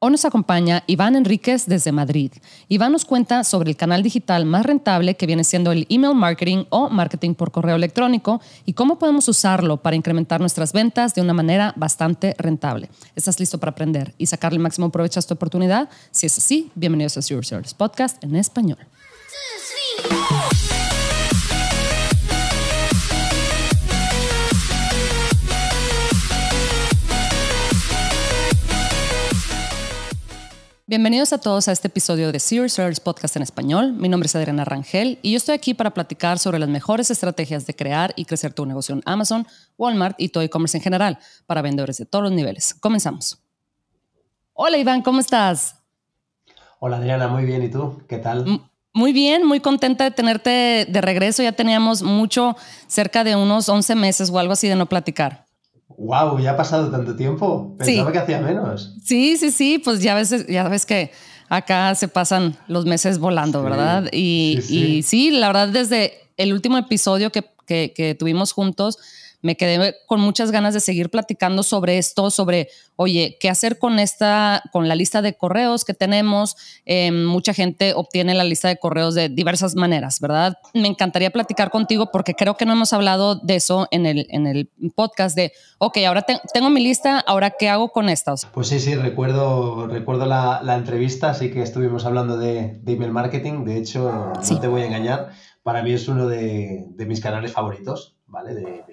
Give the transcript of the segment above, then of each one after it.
Hoy nos acompaña Iván Enríquez desde Madrid. Iván nos cuenta sobre el canal digital más rentable que viene siendo el email marketing o marketing por correo electrónico y cómo podemos usarlo para incrementar nuestras ventas de una manera bastante rentable. ¿Estás listo para aprender y sacarle el máximo provecho a esta oportunidad? Si es así, bienvenidos a Zero Service Podcast en español. Bienvenidos a todos a este episodio de Serious Service Podcast en español. Mi nombre es Adriana Rangel y yo estoy aquí para platicar sobre las mejores estrategias de crear y crecer tu negocio en Amazon, Walmart y todo e-commerce en general para vendedores de todos los niveles. Comenzamos. Hola Iván, ¿cómo estás? Hola Adriana, muy bien. ¿Y tú? ¿Qué tal? Muy bien, muy contenta de tenerte de regreso. Ya teníamos mucho, cerca de unos 11 meses o algo así de no platicar. ¡Wow! ¿Ya ha pasado tanto tiempo? Pensaba que hacía menos. Sí, sí, sí. Pues ya ves, ya ves que acá se pasan los meses volando, ¿verdad? Y sí, y sí, la verdad, desde el último episodio que, que, que tuvimos juntos, me quedé con muchas ganas de seguir platicando sobre esto, sobre, oye, qué hacer con esta, con la lista de correos que tenemos. Em, mucha gente obtiene la lista de correos de diversas maneras, ¿verdad? Me encantaría platicar contigo porque creo que no hemos hablado de eso en el, en el podcast de, ok, ahora tengo mi lista, ahora qué hago con estas. Pues sí, sí, recuerdo, recuerdo la, la entrevista, así que estuvimos hablando de, de email marketing. De hecho, no te voy a engañar, para mí es uno de, de mis canales favoritos ¿vale? De,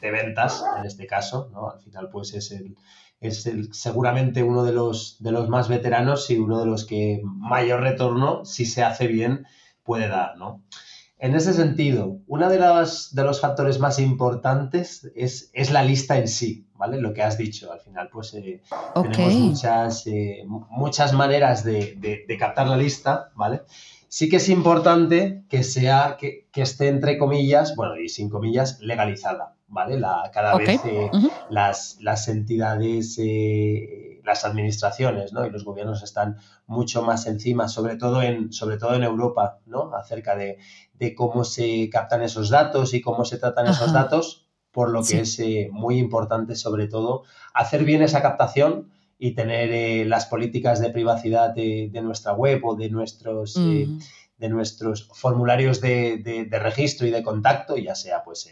de, ventas, en este caso, ¿no? Al final, pues es el, es el, seguramente uno de los, de los más veteranos y uno de los que mayor retorno, si se hace bien, puede dar, ¿no? En ese sentido, uno de los, de los factores más importantes es, es, la lista en sí, ¿vale? Lo que has dicho. Al final, pues eh, tenemos muchas, eh, muchas maneras de, de, captar la lista, ¿vale? sí que es importante que sea, que, esté entre comillas, bueno, y sin comillas, legalizada, ¿vale? La, cada vez eh, las, las, entidades, las administraciones, ¿no? Y los gobiernos están mucho más encima, sobre todo en, sobre todo en Europa, ¿no? Acerca de, cómo se captan esos datos y cómo se tratan esos datos, por lo que es eh, muy importante, sobre todo, hacer bien esa captación y tener eh, las políticas de privacidad de, nuestra web o de nuestros, eh, de nuestros formularios de, registro y de contacto, ya sea pues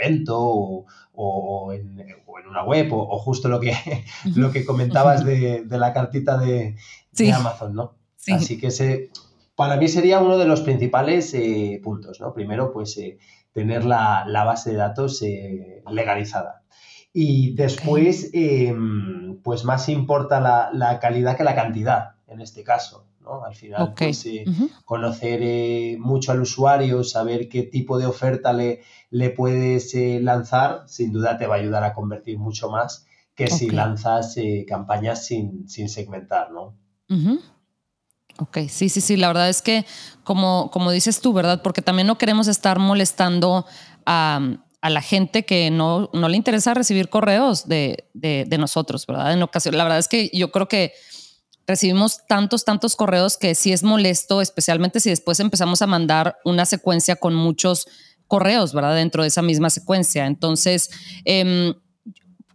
en un evento o, en, una web o, justo lo que, lo que comentabas de, la cartita de, Amazon, ¿no? Así que ese, para mí sería uno de los principales eh, puntos, ¿no? Primero, pues tener la, la, base de datos legalizada. Y después, em, pues más importa la, calidad que la cantidad, en este caso. ¿No? Al final, pues, eh, conocer eh, mucho al usuario, saber qué tipo de oferta le, le puedes eh, lanzar, sin duda te va a ayudar a convertir mucho más que si lanzas campañas sin, sin, segmentar, ¿no? Ok, sí, sí, sí, la verdad es que como, como dices tú, ¿verdad? Porque también no queremos estar molestando a a la gente que no, no le interesa recibir correos de, de, nosotros, ¿verdad? En ocasión, la verdad es que yo creo que recibimos tantos, tantos correos que sí es molesto, especialmente si después empezamos a mandar una secuencia con muchos correos, ¿verdad? Dentro de esa misma secuencia. Entonces, em,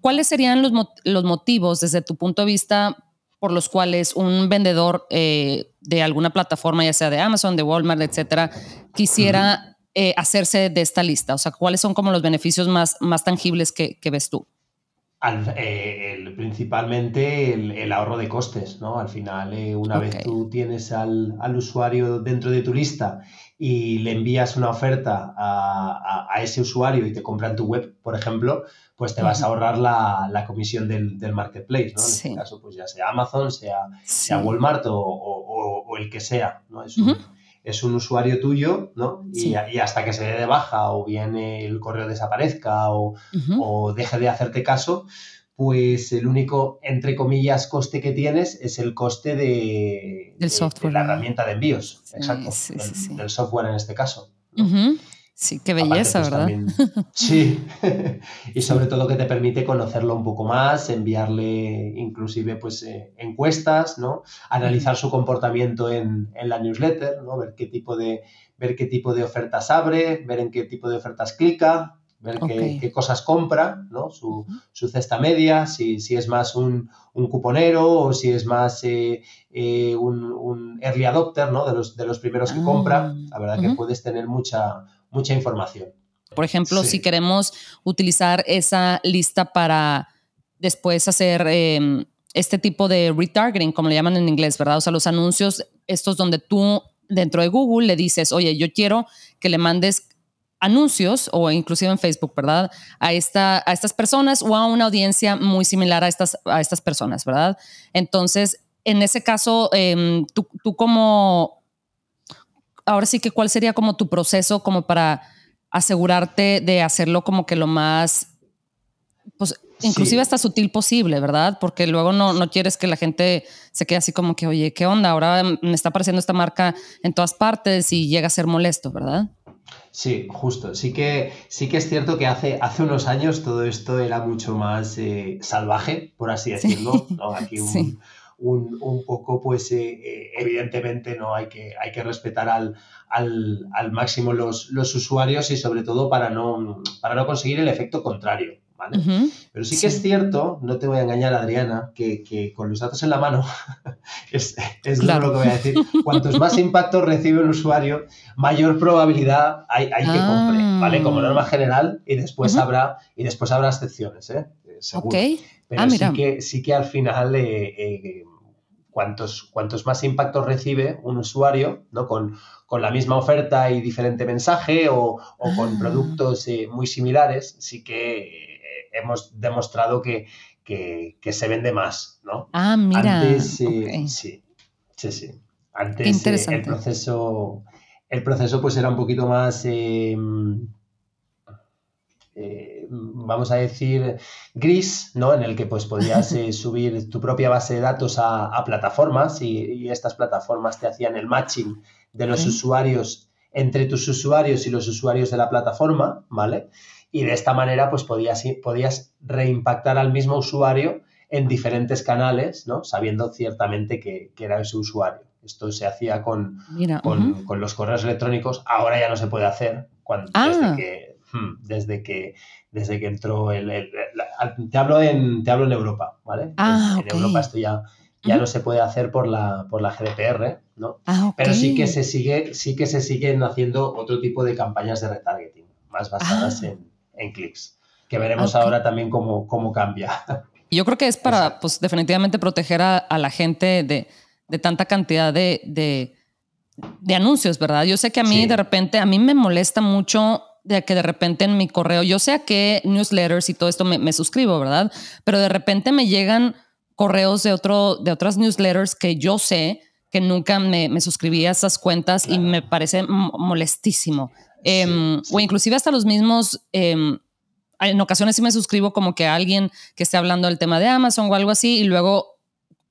¿cuáles serían los, los, motivos desde tu punto de vista por los cuales un vendedor eh, de alguna plataforma, ya sea de Amazon, de Walmart, etcétera, quisiera eh, hacerse de esta lista? O sea, ¿cuáles son como los beneficios más, más tangibles que, ves tú? Eh, principalmente el, ahorro de costes, ¿no? Al final, eh, una vez tú tienes al, usuario dentro de tu lista y le envías una oferta a, ese usuario y te compran tu web, por ejemplo, pues te vas a ahorrar la, comisión del, marketplace, ¿no? En este caso, pues ya sea Amazon, sea, sea Walmart o, el que sea, ¿no? Es es un usuario tuyo, ¿no? Y, hasta que se dé de baja o bien el correo desaparezca o, deje de hacerte caso, pues el único, entre comillas, coste que tienes es el coste de, del software, la herramienta de envíos, exacto, del, software en este caso. Sí, qué belleza, pues, ¿verdad? sí, y sobre todo que te permite conocerlo un poco más, enviarle inclusive pues eh, encuestas, ¿no? Analizar su comportamiento en, la newsletter, ¿no? Ver qué tipo de ver qué tipo de ofertas abre, ver en qué tipo de ofertas clica, ver qué, cosas compra, ¿no? Su, cesta media, si, si es más un, cuponero o si es más eh, eh, un, early adopter, ¿no? De los, de los primeros que compra. Ah, la verdad que puedes tener mucha, mucha información. Por ejemplo, si queremos utilizar esa lista para después hacer em, este tipo de retargeting, como le llaman en inglés, ¿verdad? O sea, los anuncios, estos donde tú dentro de Google le dices, oye, yo quiero que le mandes anuncios o inclusive en Facebook, ¿verdad? A, esta, a estas personas o a una audiencia muy similar a estas, a estas personas, ¿verdad? Entonces, en ese caso, em, tú, tú como, ahora sí que, ¿cuál sería como tu proceso como para asegurarte de hacerlo como que lo más, pues, inclusive hasta sutil posible, ¿verdad? Porque luego no, no quieres que la gente se quede así como que, oye, ¿qué onda? Ahora me está apareciendo esta marca en todas partes y llega a ser molesto, ¿verdad? Sí, justo. Sí que, sí que es cierto que hace, hace unos años todo esto era mucho más eh, salvaje, por así decirlo. Aquí un, un, poco, pues eh, eh, evidentemente no hay que, hay que respetar al, al, al máximo los, los, usuarios y sobre todo para no, para no conseguir el efecto contrario. Pero sí que es cierto, no te voy a engañar, Adriana, que, con los datos en la mano, es, es lo que voy a decir, cuantos más impactos recibe un usuario, mayor probabilidad hay, hay que compre, ¿vale? Como norma general, y después, habrá, y después habrá excepciones, ¿eh? Seguro. Pero ah, sí, que, sí que al final... Eh, eh, cuantos, cuantos más impactos recibe un usuario, ¿no? Con, con la misma oferta y diferente mensaje o, o con ah. productos eh, muy similares, sí que hemos demostrado que, se vende más, ¿no? Ah, mira. Antes, sí, sí, sí. Antes eh, el proceso, el proceso pues era un poquito más, eh, eh, vamos a decir, gris, ¿no? En el que pues podías subir tu propia base de datos a, plataformas y, estas plataformas te hacían el matching de los usuarios entre tus usuarios y los usuarios de la plataforma, ¿vale? y de esta manera pues podías, podías reimpactar al mismo usuario en diferentes canales, ¿no? Sabiendo ciertamente que, era ese usuario. Esto se hacía con, con, los correos electrónicos, ahora ya no se puede hacer cuando, ah. desde, que, hmm, desde, que, desde que entró el... te, hablo en, te hablo en Europa, ¿vale? Ah, en, Europa esto ya, ya no se puede hacer por la, por la GDPR, ¿no? Ah, Pero sí que, se sigue, sí que se siguen haciendo otro tipo de campañas de retargeting, más basadas en en clics, que veremos ahora también cómo, cómo cambia. Yo creo que es para, pues definitivamente proteger a, la gente de, de, tanta cantidad de, de, anuncios, ¿verdad? Yo sé que a mí de repente, a mí me molesta mucho de que de repente en mi correo, yo sé a qué newsletters y todo esto me, suscribo, ¿verdad? Pero de repente me llegan correos de, otro, de otras newsletters que yo sé que nunca me, me suscribí a esas cuentas y me parece molestísimo. Em, o inclusive hasta los mismos, em, en ocasiones sí me suscribo como que a alguien que esté hablando del tema de Amazon o algo así y luego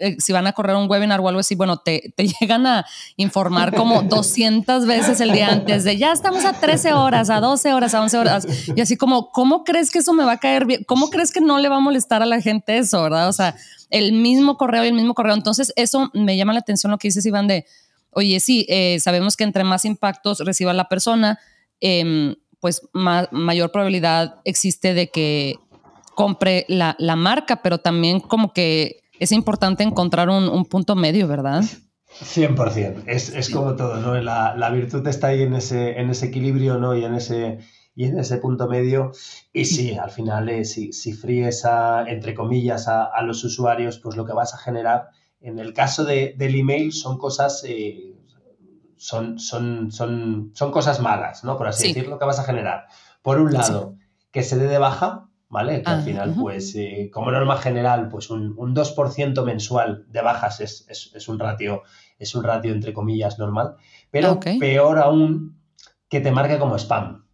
eh, si van a correr un webinar o algo así, bueno, te, llegan a informar como 200 veces el día antes de ya estamos a 13 horas, a 12 horas, a 11 horas. Y así como, ¿cómo crees que eso me va a caer bien? ¿Cómo crees que no le va a molestar a la gente eso, verdad? O sea, el mismo correo y el mismo correo. Entonces, eso me llama la atención lo que dices, Iván, de, oye, sí, eh, sabemos que entre más impactos reciba la persona, Em, pues mayor probabilidad existe de que compre la, marca, pero también como que es importante encontrar un, punto medio, ¿verdad? 100%, es, es como todo, ¿no? La, virtud está ahí en ese, en ese equilibrio, ¿no? Y en ese, y en ese punto medio. Y sí, al final, eh, si, si, fríes a, entre comillas, a, los usuarios, pues lo que vas a generar, en el caso de, del email, son cosas eh, son, son, son, son cosas malas, ¿no? Por así decirlo, que vas a generar. Por un lado, que se dé de baja, ¿vale? Que al final, pues, eh, como norma general, pues un, un 2% mensual de bajas es, es, un ratio, es un ratio, entre comillas, normal. Pero peor aún, que te marque como spam.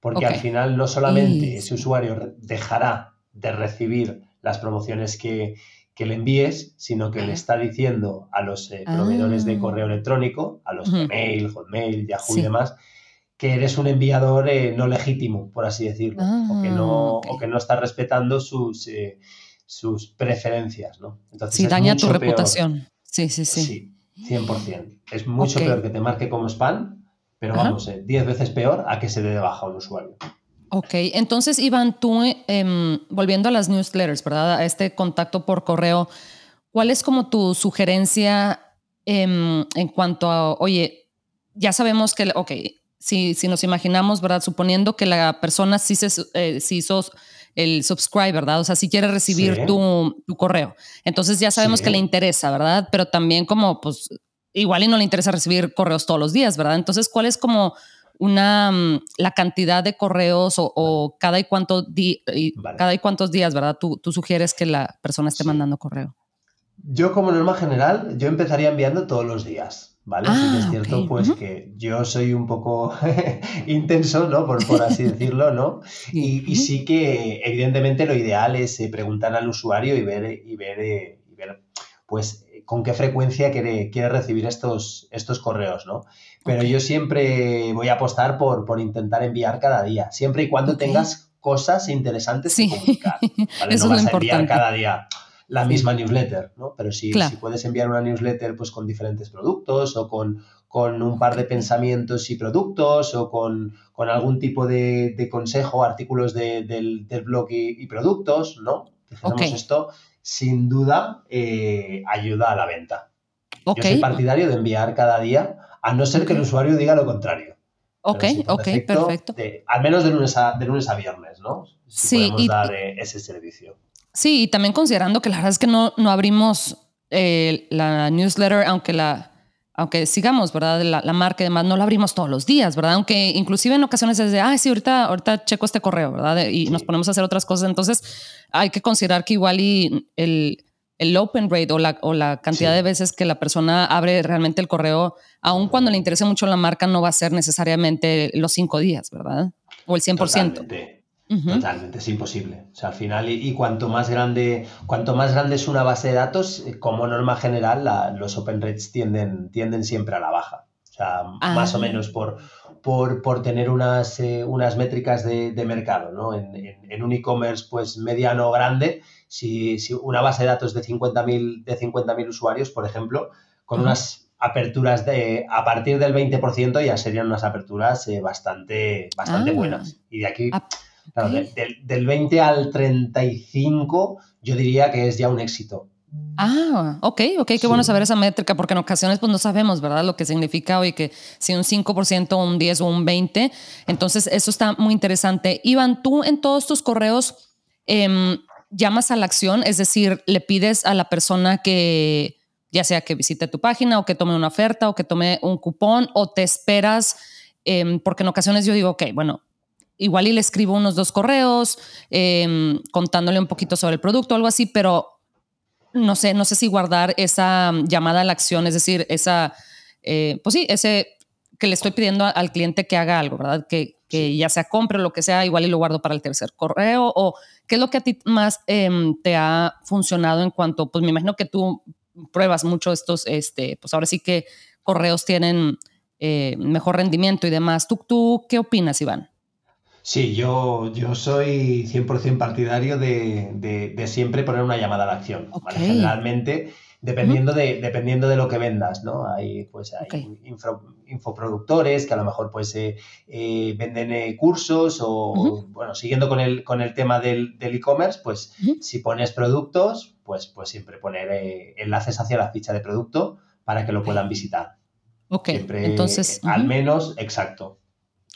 Porque al final no solamente ese usuario dejará de recibir las promociones que, que le envíes, sino que le está diciendo a los eh, proveedores de correo ah. electrónico, a los Gmail, Hotmail, Yahoo y demás, que eres un enviador eh, no legítimo, por así decirlo, o, que no, ah, que no está respetando sus, eh, sus preferencias, ¿no? Entonces, sí, daña tu reputación. Sí, sí, sí. Sí, 100%. Es mucho peor que te marque como spam, pero vamos, 10 veces peor a que se dé de baja un usuario. Ok, entonces Iván, tú em, volviendo a las newsletters, ¿verdad? A este contacto por correo, ¿cuál es como tu sugerencia em, en cuanto a, oye, ya sabemos que, ok, si, si nos imaginamos, ¿verdad? Suponiendo que la persona sí se eh, hizo el subscribe, ¿verdad? O sea, si quiere recibir tu, tu, correo. Entonces ya sabemos que le interesa, ¿verdad? Pero también como, pues, igual y no le interesa recibir correos todos los días, ¿verdad? Entonces, ¿cuál es como una, mm, la cantidad de correos o, cada, y cuánto cada y cuántos días, ¿verdad? Tú, tú, sugieres que la persona esté mandando correo. Yo como norma general, yo empezaría enviando todos los días, ¿vale? sí que es ah, cierto, pues que yo soy un poco intenso, ¿no? Por, por así decirlo, ¿no? Y, sí que evidentemente lo ideal es eh, preguntar al usuario y ver, y ver, eh, y ver pues con qué frecuencia quiere, quiere recibir estos, estos correos, ¿no? Pero yo siempre voy a apostar por, por intentar enviar cada día, siempre y cuando tengas cosas interesantes que comunicar. ¿vale? no vas a enviar cada día la misma newsletter, ¿no? Pero si, si, puedes enviar una newsletter pues con diferentes productos o con, con un par de pensamientos y productos o con, con algún tipo de, de consejo, artículos de, del, del, blog y, productos, ¿no? Hacemos esto, sin duda eh, ayuda a la venta. Yo soy partidario de enviar cada día a no ser que el usuario diga lo contrario. Ok, ok, perfecto. al menos de lunes, a, de lunes a viernes, ¿no? Si podemos dar eh, ese servicio. Sí, y también considerando que la verdad es que no, no abrimos eh, la newsletter, aunque la aunque sigamos, ¿verdad? La, la, marca y demás, no la abrimos todos los días, ¿verdad? Aunque inclusive en ocasiones es de, ah, sí, ahorita, ahorita checo este correo, ¿verdad? Y nos ponemos a hacer otras cosas. Entonces, hay que considerar que igual y el, el open rate o la, o la cantidad de veces que la persona abre realmente el correo, aun cuando le interese mucho la marca, no va a ser necesariamente los cinco días, ¿verdad? O el 100%. Totalmente. Totalmente, es imposible. O sea, al final, y, cuanto más grande, cuanto más grande es una base de datos, eh, como norma general, los open rates tienden, tienden siempre a la baja. O sea, más o ah. menos por, por, por tener unas, eh, unas métricas de, de mercado, ¿no? En, en, un e-commerce, pues mediano o grande, si, si, una base de datos de 50.000 de 50 usuarios, por ejemplo, con unas aperturas de a partir del 20% ya serían unas aperturas eh, bastante, bastante ah. buenas. Y de aquí, ah, claro, del 20 al 35, yo diría que es ya un éxito. Ah, ok, ok, qué bueno saber esa métrica, porque en ocasiones pues no sabemos, ¿verdad? Lo que significa hoy que si un 5%, un 10 o un 20, entonces eso está muy interesante. Iván, tú en todos tus correos em, llamas a la acción, es decir, le pides a la persona que ya sea que visite tu página o que tome una oferta o que tome un cupón o te esperas, em, porque en ocasiones yo digo, ok, bueno, igual y le escribo unos dos correos em, contándole un poquito sobre el producto algo así, pero no sé, no sé si guardar esa llamada a la acción, es decir, esa, eh, pues sí, ese que le estoy pidiendo al cliente que haga algo, ¿verdad? Que, que ya sea compre o lo que sea, igual y lo guardo para el tercer correo o qué es lo que a ti más em, te ha funcionado en cuanto, pues me imagino que tú pruebas mucho estos, este, pues ahora sí que correos tienen eh, mejor rendimiento y demás. ¿Tú, ¿Tú qué opinas, Iván? Sí, yo, yo soy 100% partidario de, siempre poner una llamada a la acción. Generalmente, dependiendo, de, dependiendo de lo que vendas, ¿no? Hay, pues, hay infoproductores que a lo mejor pues, eh, eh, venden eh, cursos o, bueno, siguiendo con el, con el tema del e-commerce, pues si pones productos, pues, pues siempre poner enlaces hacia la ficha de producto para que lo puedan visitar. Ok, entonces... Al menos, exacto.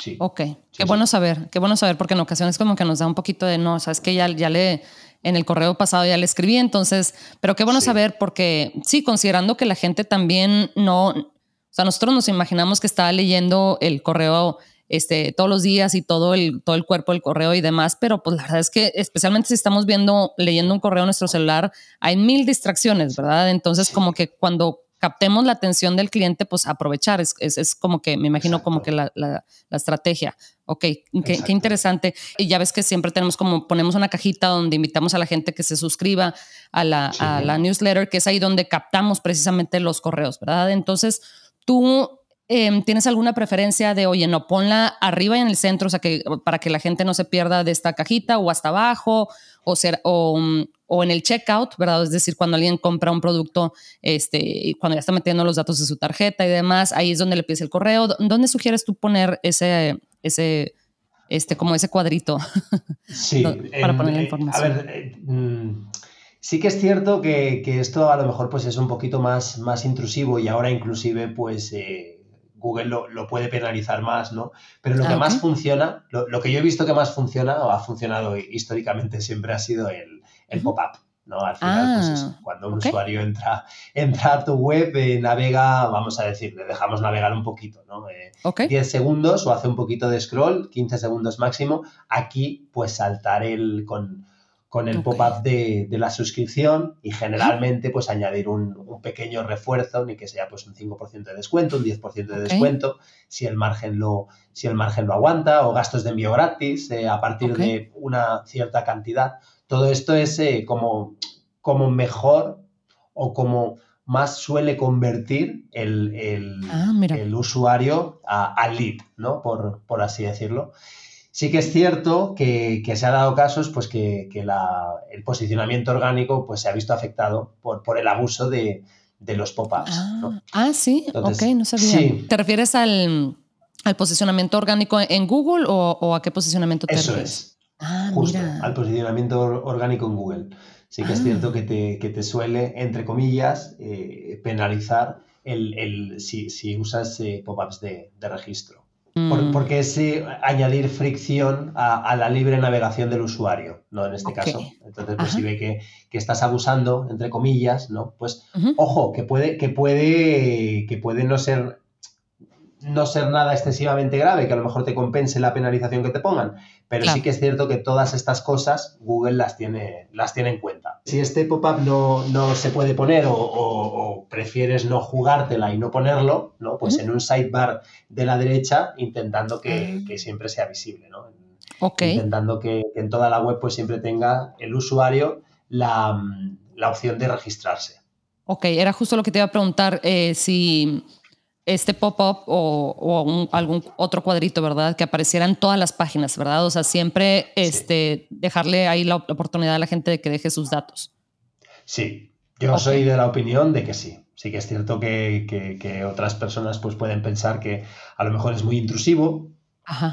Sí. Ok, qué bueno saber, qué bueno saber, porque en ocasiones como que nos da un poquito de no, sabes que ya, ya le, en el correo pasado ya le escribí, entonces, pero qué bueno saber, porque sí, considerando que la gente también no, o sea, nosotros nos imaginamos que está leyendo el correo este, todos los días y todo el, todo el cuerpo del correo y demás, pero pues la verdad es que especialmente si estamos viendo, leyendo un correo en nuestro celular, hay mil distracciones, ¿verdad? Entonces como que cuando captemos la atención del cliente, pues aprovechar. Es, es, como que, me imagino como que la, la, estrategia. Ok, qué, interesante. Y ya ves que siempre tenemos como, ponemos una cajita donde invitamos a la gente que se suscriba a la, a la newsletter, que es ahí donde captamos precisamente los correos, ¿verdad? Entonces, tú em, ¿Tienes alguna preferencia de, oye, no, ponla arriba y en el centro, o sea, que para que la gente no se pierda de esta cajita o hasta abajo, o, ser, o, o en el checkout, ¿verdad? Es decir, cuando alguien compra un producto, este, cuando ya está metiendo los datos de su tarjeta y demás, ahí es donde le pides el correo. ¿Dónde sugieres tú poner ese, ese este, como ese cuadrito. Sí, para poner la información. A ver, mm, sí que es cierto que, esto a lo mejor pues es un poquito más, más intrusivo y ahora inclusive pues Google lo, puede penalizar más, ¿no? Pero lo que ah, más funciona, lo, que yo he visto que más funciona o ha funcionado históricamente siempre ha sido el, pop-up. ¿no? Al final, pues ah, cuando un usuario entra, entra a tu web, eh, navega, vamos a decir, le dejamos navegar un poquito, ¿no? 10 eh, segundos o hace un poquito de scroll, 15 segundos máximo. Aquí, pues saltar el con, con el pop-up de, la suscripción y generalmente pues añadir un, pequeño refuerzo, ni que sea pues un 5% de descuento, un 10% de descuento, si el, margen lo, si el margen lo aguanta, o gastos de envío gratis eh, a partir de una cierta cantidad. Todo esto es eh, como, como mejor o como más suele convertir el, el, ah, usuario al lead, ¿no? Por, por así decirlo. Sí que es cierto que, se ha dado casos pues que, el posicionamiento orgánico pues se ha visto afectado por, por el abuso de, los pop-ups. Ah, ah, sí, ok, no sabía. ¿Te refieres al, posicionamiento orgánico en Google o, a qué posicionamiento te Eso es. Ah, justo, al posicionamiento orgánico en Google. Sí que es ah. cierto que te, suele, entre comillas, eh, penalizar el, si, usas eh, pop-ups de registro. Mm. porque es eh, añadir fricción a, la libre navegación del usuario, ¿no? En este caso. Entonces, pues si ve que, estás abusando, entre comillas, ¿no? Pues, ojo, que puede, que puede, que puede no ser no ser nada excesivamente grave, que a lo mejor te compense la penalización que te pongan, pero sí que es cierto que todas estas cosas Google las tiene, las tiene en cuenta. Si este pop-up no, no, se puede poner o, prefieres no jugártela y no ponerlo, ¿no? pues en un sidebar de la derecha intentando que, ah. siempre sea visible. ¿no? Intentando que, en toda la web pues siempre tenga el usuario la, opción de registrarse. Ok, era justo lo que te iba a preguntar, eh, si este pop-up o, algún otro cuadrito, ¿verdad? Que apareciera en todas las páginas, ¿verdad? O sea, siempre este, dejarle ahí la oportunidad a la gente de que deje sus datos. Sí, yo soy de la opinión de que sí. Sí que es cierto que, otras personas pues, pueden pensar que a lo mejor es muy intrusivo,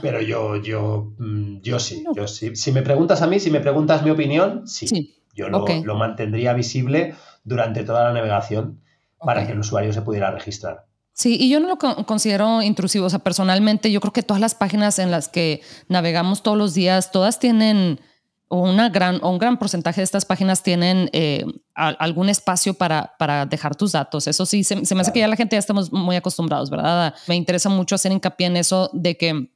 pero yo, yo, mm, yo sí, yo sí. Si me preguntas a mí, si me preguntas mi opinión, sí. Yo lo, lo, mantendría visible durante toda la navegación para que el usuario se pudiera registrar. Sí, y yo no lo considero intrusivo. O sea, personalmente, yo creo que todas las páginas en las que navegamos todos los días, todas tienen una gran, un gran porcentaje de estas páginas tienen eh, algún espacio para, para dejar tus datos. Eso sí, se, me hace que ya la gente ya estamos muy acostumbrados, ¿verdad? Me interesa mucho hacer hincapié en eso de que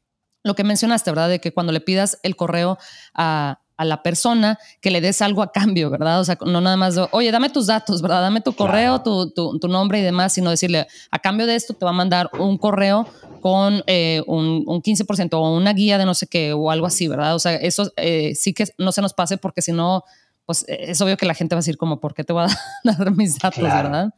lo que mencionaste, ¿verdad? De que cuando le pidas el correo a, a la persona que le des algo a cambio, ¿verdad? O sea, no nada más, oye, dame tus datos, ¿verdad? Dame tu correo, tu, tu, nombre y demás, sino decirle, a cambio de esto te va a mandar un correo con eh, un, un, 15% o una guía de no sé qué o algo así, ¿verdad? O sea, eso eh, sí que no se nos pase porque si no, pues es obvio que la gente va a decir como, ¿por qué te voy a dar mis datos, verdad?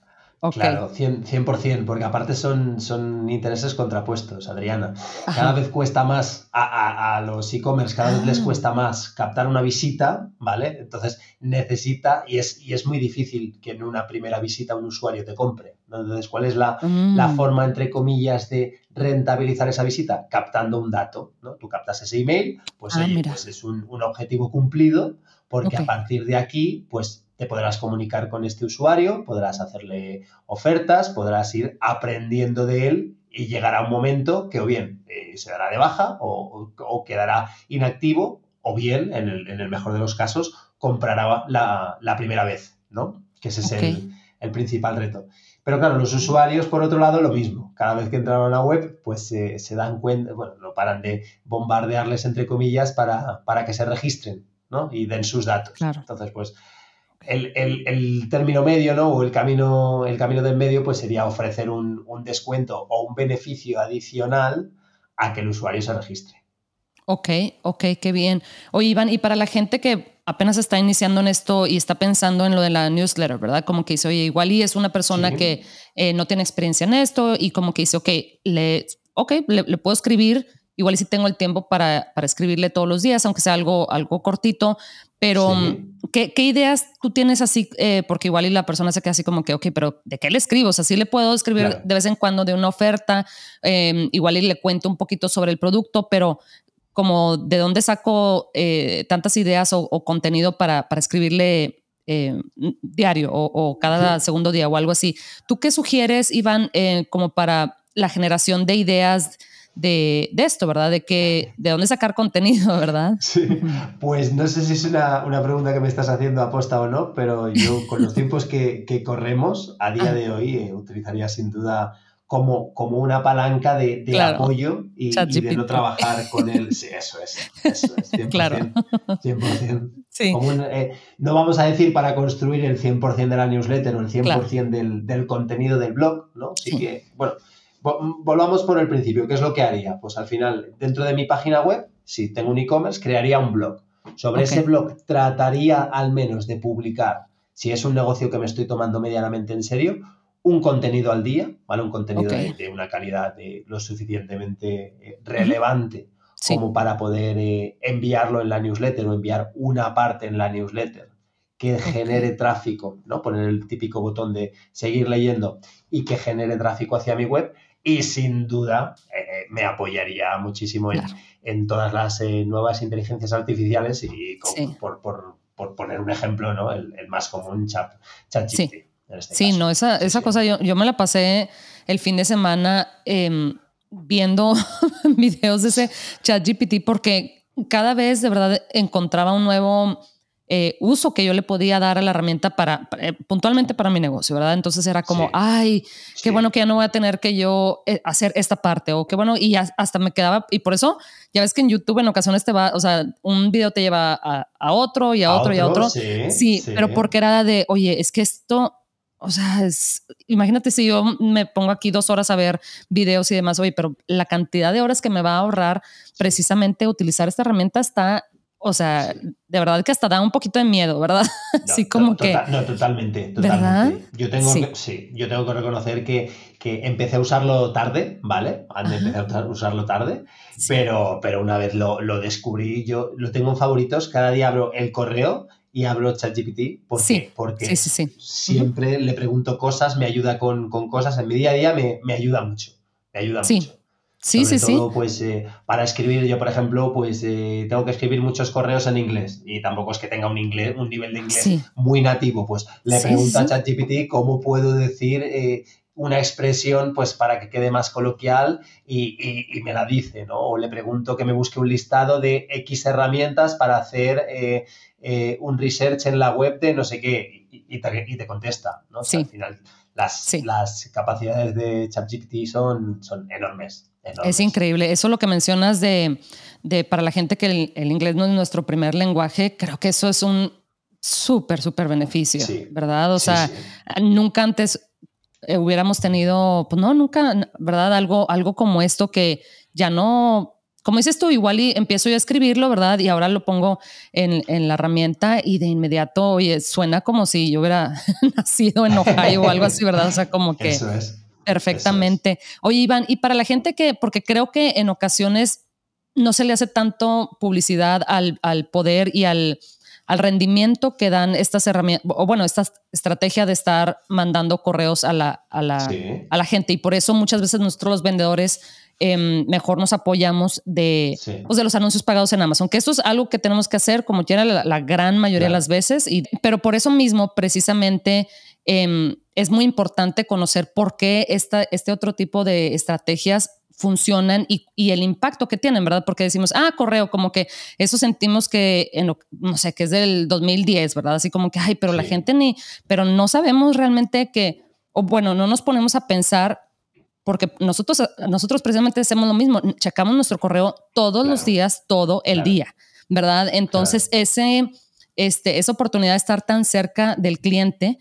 Claro, 100%, porque aparte son, son intereses contrapuestos, Adriana. Cada vez cuesta más a, los e-commerce, cada vez les ah. cuesta más captar una visita, ¿vale? Entonces necesita, y es, y es muy difícil que en una primera visita un usuario te compre. Entonces, ¿cuál es la, mm. forma, entre comillas, de rentabilizar esa visita? Captando un dato, ¿no? Tú captas ese email, pues, ah, pues es un, un, objetivo cumplido, porque a partir de aquí, pues te podrás comunicar con este usuario, podrás hacerle ofertas, podrás ir aprendiendo de él y llegará un momento que o bien eh, se dará de baja o, quedará inactivo o bien, en el, mejor de los casos, comprará la, primera vez, ¿no? Que ese es el, principal reto. Pero claro, los usuarios, por otro lado, lo mismo. Cada vez que entran a una web, pues se dan cuenta, bueno, no paran de bombardearles, entre comillas, para, para que se registren, ¿no? Y den sus datos. Entonces, pues el, término medio, ¿no? O el camino, el camino del medio, pues sería ofrecer un, descuento o un beneficio adicional a que el usuario se registre. Ok, ok, qué bien. Oye, Iván, y para la gente que apenas está iniciando en esto y está pensando en lo de la newsletter, ¿verdad? Como que dice, oye, igual y es una persona que eh, no tiene experiencia en esto y como que dice, ok, le, okay, le, puedo escribir, igual si tengo el tiempo para, para, escribirle todos los días, aunque sea algo, algo cortito, pero, ¿qué, ideas tú tienes así? Eh, porque igual y la persona se queda así como que, ok, pero ¿de qué le escribo? O sea, sí le puedo escribir de vez en cuando de una oferta, em, igual y le cuento un poquito sobre el producto, pero como de dónde saco eh, tantas ideas o, contenido para, para escribirle eh, diario o, cada segundo día o algo así. ¿Tú qué sugieres, Iván, eh, como para la generación de ideas de, esto, ¿verdad? De que, de dónde sacar contenido, ¿verdad? Sí, pues no sé si es una, pregunta que me estás haciendo aposta o no, pero yo con los tiempos que, corremos a día ah. de hoy utilizaría sin duda como, como una palanca de, apoyo y, de no trabajar con él. Sí, eso es, eso es, 100%. Claro. 100%. Sí. Eh, no vamos a decir para construir el 100% de la newsletter o el 100% del, del, contenido del blog, ¿no? Así que, bueno, volvamos por el principio. ¿Qué es lo que haría? Pues al final, dentro de mi página web, si tengo un e-commerce, crearía un blog. Sobre ese blog trataría al menos de publicar, si es un negocio que me estoy tomando medianamente en serio, un contenido al día, ¿vale? Un contenido de, una calidad de lo suficientemente eh, relevante como para poder eh, enviarlo en la newsletter o enviar una parte en la newsletter que genere tráfico, ¿no? Poner el típico botón de seguir leyendo y que genere tráfico hacia mi web. Y sin duda eh, me apoyaría muchísimo en, todas las nuevas inteligencias artificiales y por, poner un ejemplo, ¿no? El, más común, chat, ChatGPT. Este sí, no, esa, esa cosa yo, yo me la pasé el fin de semana em, viendo videos de ese chat GPT porque cada vez de verdad encontraba un nuevo eh, uso que yo le podía dar a la herramienta para, eh, puntualmente para mi negocio, ¿verdad? Entonces era como, ay, qué bueno que ya no voy a tener que yo eh, hacer esta parte o qué bueno, y hasta me quedaba, y por eso ya ves que en YouTube en ocasiones te va, o sea, un video te lleva a, a otro y a, otro, y a otro. Sí, sí, pero porque era de, oye, es que esto o sea, es, imagínate si yo me pongo aquí dos horas a ver videos y demás, oye, pero la cantidad de horas que me va a ahorrar precisamente utilizar esta herramienta está, o sea, de verdad que hasta da un poquito de miedo, ¿verdad? Así como que... no, totalmente, totalmente. Yo tengo, sí. yo tengo que reconocer que, que, empecé a usarlo tarde, ¿vale? Empecé a usarlo tarde, pero, pero una vez lo, lo descubrí, yo lo tengo en favoritos, cada día abro el correo y hablo ChatGPT. ¿Por qué? Porque siempre le pregunto cosas, me ayuda con, cosas, en mi día a día me, me ayuda mucho. Me ayuda mucho. Sí, sí, sí. pues eh, para escribir, yo por ejemplo, pues eh, tengo que escribir muchos correos en inglés y tampoco es que tenga un inglés, un nivel de inglés muy nativo. Pues le pregunto a ChatGPT cómo puedo decir eh, una expresión pues para que quede más coloquial y, y, me la dice, ¿no? O le pregunto que me busque un listado de X herramientas para hacer un research en la web de no sé qué y, te, contesta, ¿no? al final las, las capacidades de ChatGPT son, son enormes, Es increíble. Eso lo que mencionas de, de para la gente que el, inglés no es nuestro primer lenguaje, creo que eso es un súper, súper beneficio, ¿verdad? O sea, nunca antes eh, hubiéramos tenido, pues no, nunca, ¿verdad? Algo, algo como esto que ya no como dices tú, igual y empiezo yo a escribirlo, ¿verdad? Y ahora lo pongo en, en la herramienta y de inmediato, oye, suena como si yo hubiera nacido en Ohio o algo así, ¿verdad? O sea, como que Eso es. perfectamente. Oye, Iván, y para la gente que, porque creo que en ocasiones no se le hace tanto publicidad al, al poder y al, al rendimiento que dan estas herramientas, o bueno, esta estrategia de estar mandando correos a la, a la, a la gente. Y por eso muchas veces nosotros los vendedores Em, mejor nos apoyamos de, pues, de los anuncios pagados en Amazon, que esto es algo que tenemos que hacer como quiera la, gran mayoría de las veces, y, pero por eso mismo precisamente em, es muy importante conocer por qué esta, este otro tipo de estrategias funcionan y, y, el impacto que tienen, ¿verdad? Porque decimos, ah, correo, como que eso sentimos que, en, no sé, que es del 2010, ¿verdad? Así como que, ay, pero la gente ni, pero no sabemos realmente que, o bueno, no nos ponemos a pensar porque nosotros, nosotros precisamente hacemos lo mismo, checamos nuestro correo todos los días, todo el día, ¿verdad? Entonces, ese, este, esa oportunidad de estar tan cerca del cliente,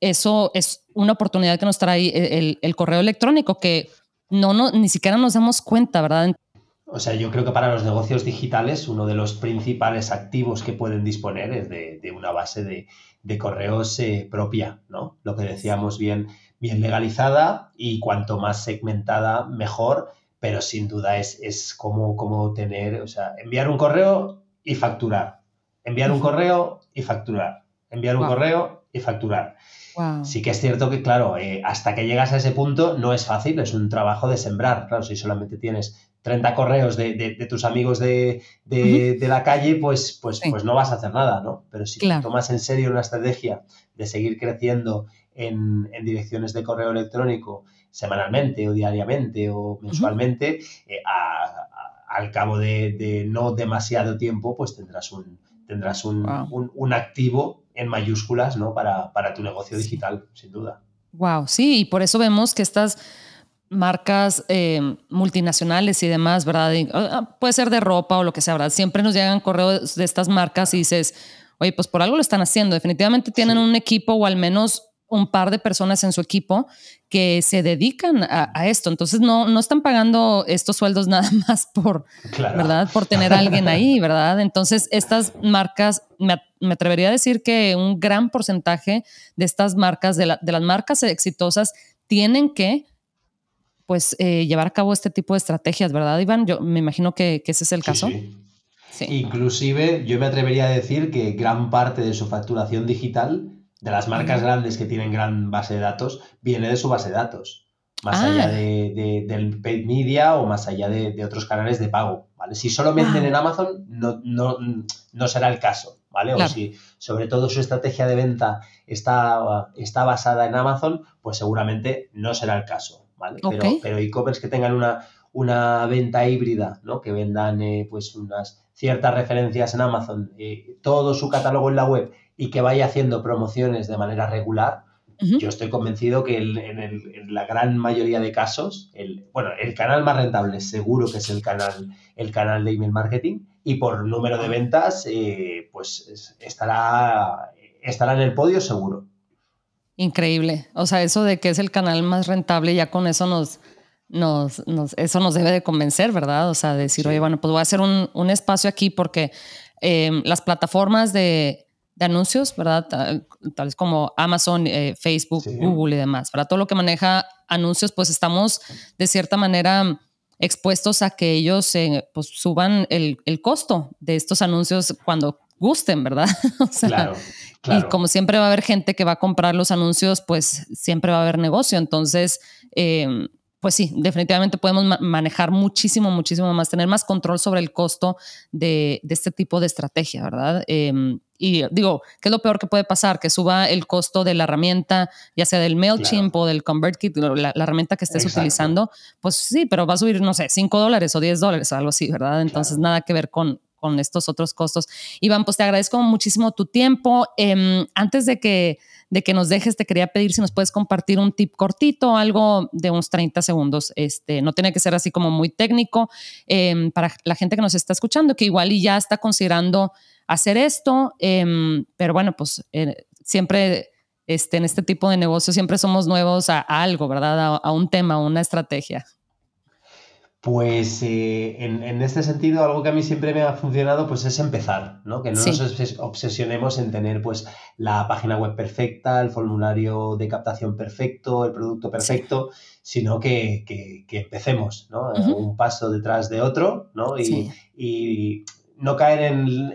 eso es una oportunidad que nos trae el, el correo electrónico, que no, no, ni siquiera nos damos cuenta, ¿verdad? O sea, yo creo que para los negocios digitales uno de los principales activos que pueden disponer es de, de una base de, de correos eh, propia, ¿no? Lo que decíamos bien bien legalizada y cuanto más segmentada, mejor, pero sin duda es, es como, como tener, o sea, enviar un correo y facturar, enviar un correo y facturar, enviar un correo y facturar. Sí que es cierto que, claro, eh, hasta que llegas a ese punto no es fácil, es un trabajo de sembrar. Claro, si solamente tienes 30 correos de, tus amigos de, la calle, pues, pues, pues no vas a hacer nada, ¿no? Pero si tomas en serio una estrategia de seguir creciendo en, direcciones de correo electrónico semanalmente o diariamente o mensualmente, eh, al cabo de, no demasiado tiempo, pues tendrás un, tendrás un, activo en mayúsculas ¿no? para, para tu negocio digital, sin duda. Wow, sí, y por eso vemos que estas marcas eh, multinacionales y demás, ¿verdad? Ah, ah, puede ser de ropa o lo que sea, ¿verdad? Siempre nos llegan correos de estas marcas y dices, oye, pues por algo lo están haciendo. Definitivamente tienen un equipo o al menos un par de personas en su equipo que se dedican a, esto. Entonces no, no están pagando estos sueldos nada más por, ¿verdad? Por tener a alguien ahí, ¿verdad? Entonces estas marcas, me, atrevería a decir que un gran porcentaje de estas marcas, de, de las marcas exitosas, tienen que pues eh, llevar a cabo este tipo de estrategias, ¿verdad, Iván? Yo me imagino que, ese es el caso. Sí. Inclusive yo me atrevería a decir que gran parte de su facturación digital, de las marcas grandes que tienen gran base de datos, viene de su base de datos. Más allá ah. de, del paid media o más allá de, otros canales de pago. ¿vale? Si solo venden en Amazon, no, no, no será el caso. ¿vale? O si sobre todo su estrategia de venta está, está basada en Amazon, pues seguramente no será el caso. Pero, e-commerce que tengan una, una venta híbrida, ¿no? Que vendan eh, pues unas ciertas referencias en Amazon, eh, todo su catálogo en la web y que vaya haciendo promociones de manera regular, yo estoy convencido que en, la gran mayoría de casos, el, bueno, el canal más rentable seguro que es el canal, el canal de email marketing y por número de ventas, eh, pues estará, estará en el podio seguro. Increíble. O sea, eso de que es el canal más rentable, ya con eso nos, nos, eso nos debe de convencer, ¿verdad? O sea, decir, oye, bueno, pues voy a hacer un, un espacio aquí porque em, las plataformas de, de, anuncios, ¿verdad? Tales como Amazon, eh, Facebook, Google y demás, ¿verdad? Todo lo que maneja anuncios, pues estamos de cierta manera expuestos a que ellos eh, pues, suban el, el costo de estos anuncios cuando gusten, ¿verdad? o sea, claro. Y como siempre va a haber gente que va a comprar los anuncios, pues siempre va a haber negocio. Entonces, em, pues sí, definitivamente podemos manejar muchísimo, muchísimo más, tener más control sobre el costo de, este tipo de estrategia, ¿verdad? Em, y digo, ¿qué es lo peor que puede pasar? Que suba el costo de la herramienta, ya sea del MailChimp o del ConvertKit, la, la herramienta que estés utilizando, pues sí, pero va a subir, no sé, 5 dólares o 10 dólares o algo así, ¿verdad? Entonces, nada que ver con, con estos otros costos. Iván, pues te agradezco muchísimo tu tiempo. Em, antes de que, de que nos dejes, te quería pedir si nos puedes compartir un tip cortito, algo de unos 30 segundos. Este, no tiene que ser así como muy técnico em, para la gente que nos está escuchando, que igual y ya está considerando hacer esto, em, pero bueno, pues eh, siempre este, en este tipo de negocio siempre somos nuevos a, algo, ¿verdad? a, un tema, a una estrategia. Pues eh, en, este sentido, algo que a mí siempre me ha funcionado, pues es empezar, ¿no? Que no nos obsesionemos en tener pues la página web perfecta, el formulario de captación perfecto, el producto perfecto, sino que, empecemos, ¿no? Un paso detrás de otro, ¿no? Y, no caer en,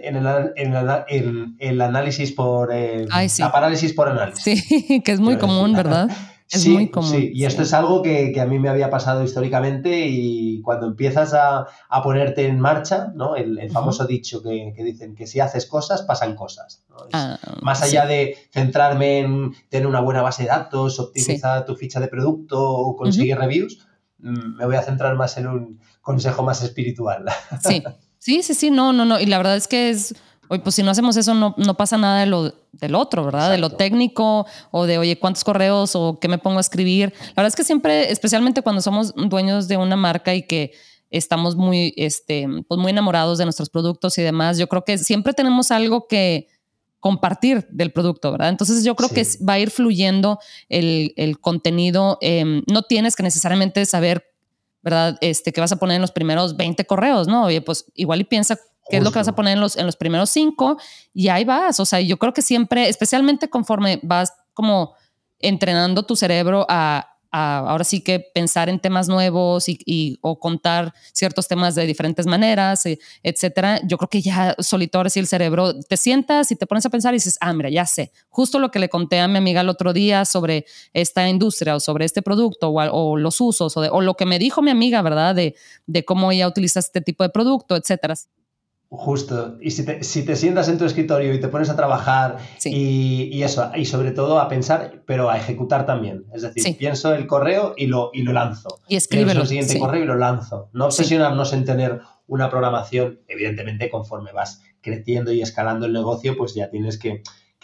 el, análisis por... Eh, la parálisis por análisis. Sí, que es muy común, ¿verdad? Es muy común. Sí, y esto es algo que, a mí me había pasado históricamente y cuando empiezas a, ponerte en marcha, ¿no? El, famoso dicho que, dicen que si haces cosas, pasan cosas. Ah, más allá de centrarme en tener una buena base de datos, optimizar tu ficha de producto o conseguir reviews, mm, me voy a centrar más en un consejo más espiritual. Sí, sí, sí, sí, no, no, no. Y la verdad es que es Oye, pues si no hacemos eso, no, no pasa nada de lo, del otro, ¿verdad? De lo técnico o de, oye, ¿cuántos correos o qué me pongo a escribir? La verdad es que siempre, especialmente cuando somos dueños de una marca y que estamos muy, este, pues muy enamorados de nuestros productos y demás, yo creo que siempre tenemos algo que compartir del producto, ¿verdad? Entonces yo creo que va a ir fluyendo el, el contenido. Em, no tienes que necesariamente saber, ¿verdad? Este, que vas a poner en los primeros 20 correos, ¿no? Oye, pues igual y piensa qué es lo que vas a poner en los, en los primeros cinco y ahí vas. O sea, yo creo que siempre, especialmente conforme vas como entrenando tu cerebro a, ahora sí que pensar en temas nuevos y, o contar ciertos temas de diferentes maneras, eh, etcétera, yo creo que ya solito ahora sí el cerebro te sientas y te pones a pensar y dices, ah, mira, ya sé, justo lo que le conté a mi amiga el otro día sobre esta industria o sobre este producto o, los usos o, o, lo que me dijo mi amiga, ¿verdad? De, de cómo ella utiliza este tipo de producto, etcétera. Justo. Y si te, si te, sientas en tu escritorio y te pones a trabajar y, eso, y sobre todo a pensar, pero a ejecutar también. Es decir, pienso el correo y lo, y lo lanzo. Y escribo el siguiente correo y lo lanzo. No obsesionarnos en tener una programación, evidentemente conforme vas creciendo y escalando el negocio, pues ya tienes que,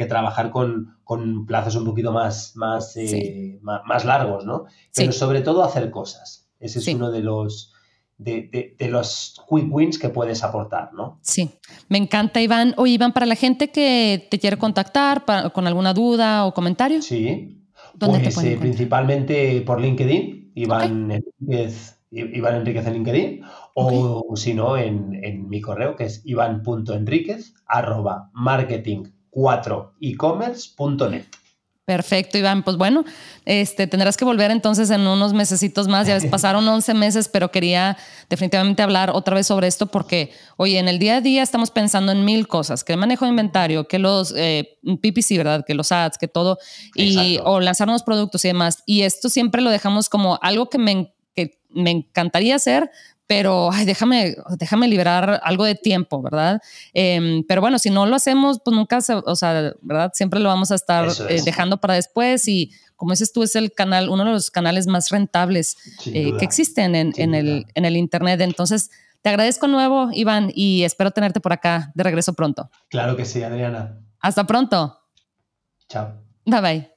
trabajar con, plazos un poquito más, más, eh, más, largos, ¿no? Pero sobre todo hacer cosas. Ese es uno de los de, los quick wins que puedes aportar, ¿no? Sí, me encanta, Iván. Oye, Iván, para la gente que te quiere contactar con alguna duda o comentario. Sí, pues eh, principalmente por LinkedIn, Iván, Enríquez, Iván Enríquez en LinkedIn, o si no, en, mi correo que es iván.enríquez arroba marketing4ecommerce.net. Perfecto, Iván. Pues bueno, este, tendrás que volver entonces en unos mesecitos más. Ya pasaron 11 meses, pero quería definitivamente hablar otra vez sobre esto porque, oye, en el día a día estamos pensando en mil cosas, que el manejo de inventario, que los eh, PPC, ¿verdad? Que los ads, que todo, y, o lanzar nuevos productos y demás. Y esto siempre lo dejamos como algo que me, que me encantaría hacer, pero déjame, déjame liberar algo de tiempo, ¿verdad? Em, pero bueno, si no lo hacemos, pues nunca, o sea, ¿verdad? Siempre lo vamos a estar eh, dejando para después y como dices tú, es el canal, uno de los canales más rentables eh, que existen en, en el, en el Internet. Entonces, te agradezco nuevo, Iván, y espero tenerte por acá de regreso pronto. Claro que sí, Adriana. Hasta pronto. Chao. Bye bye.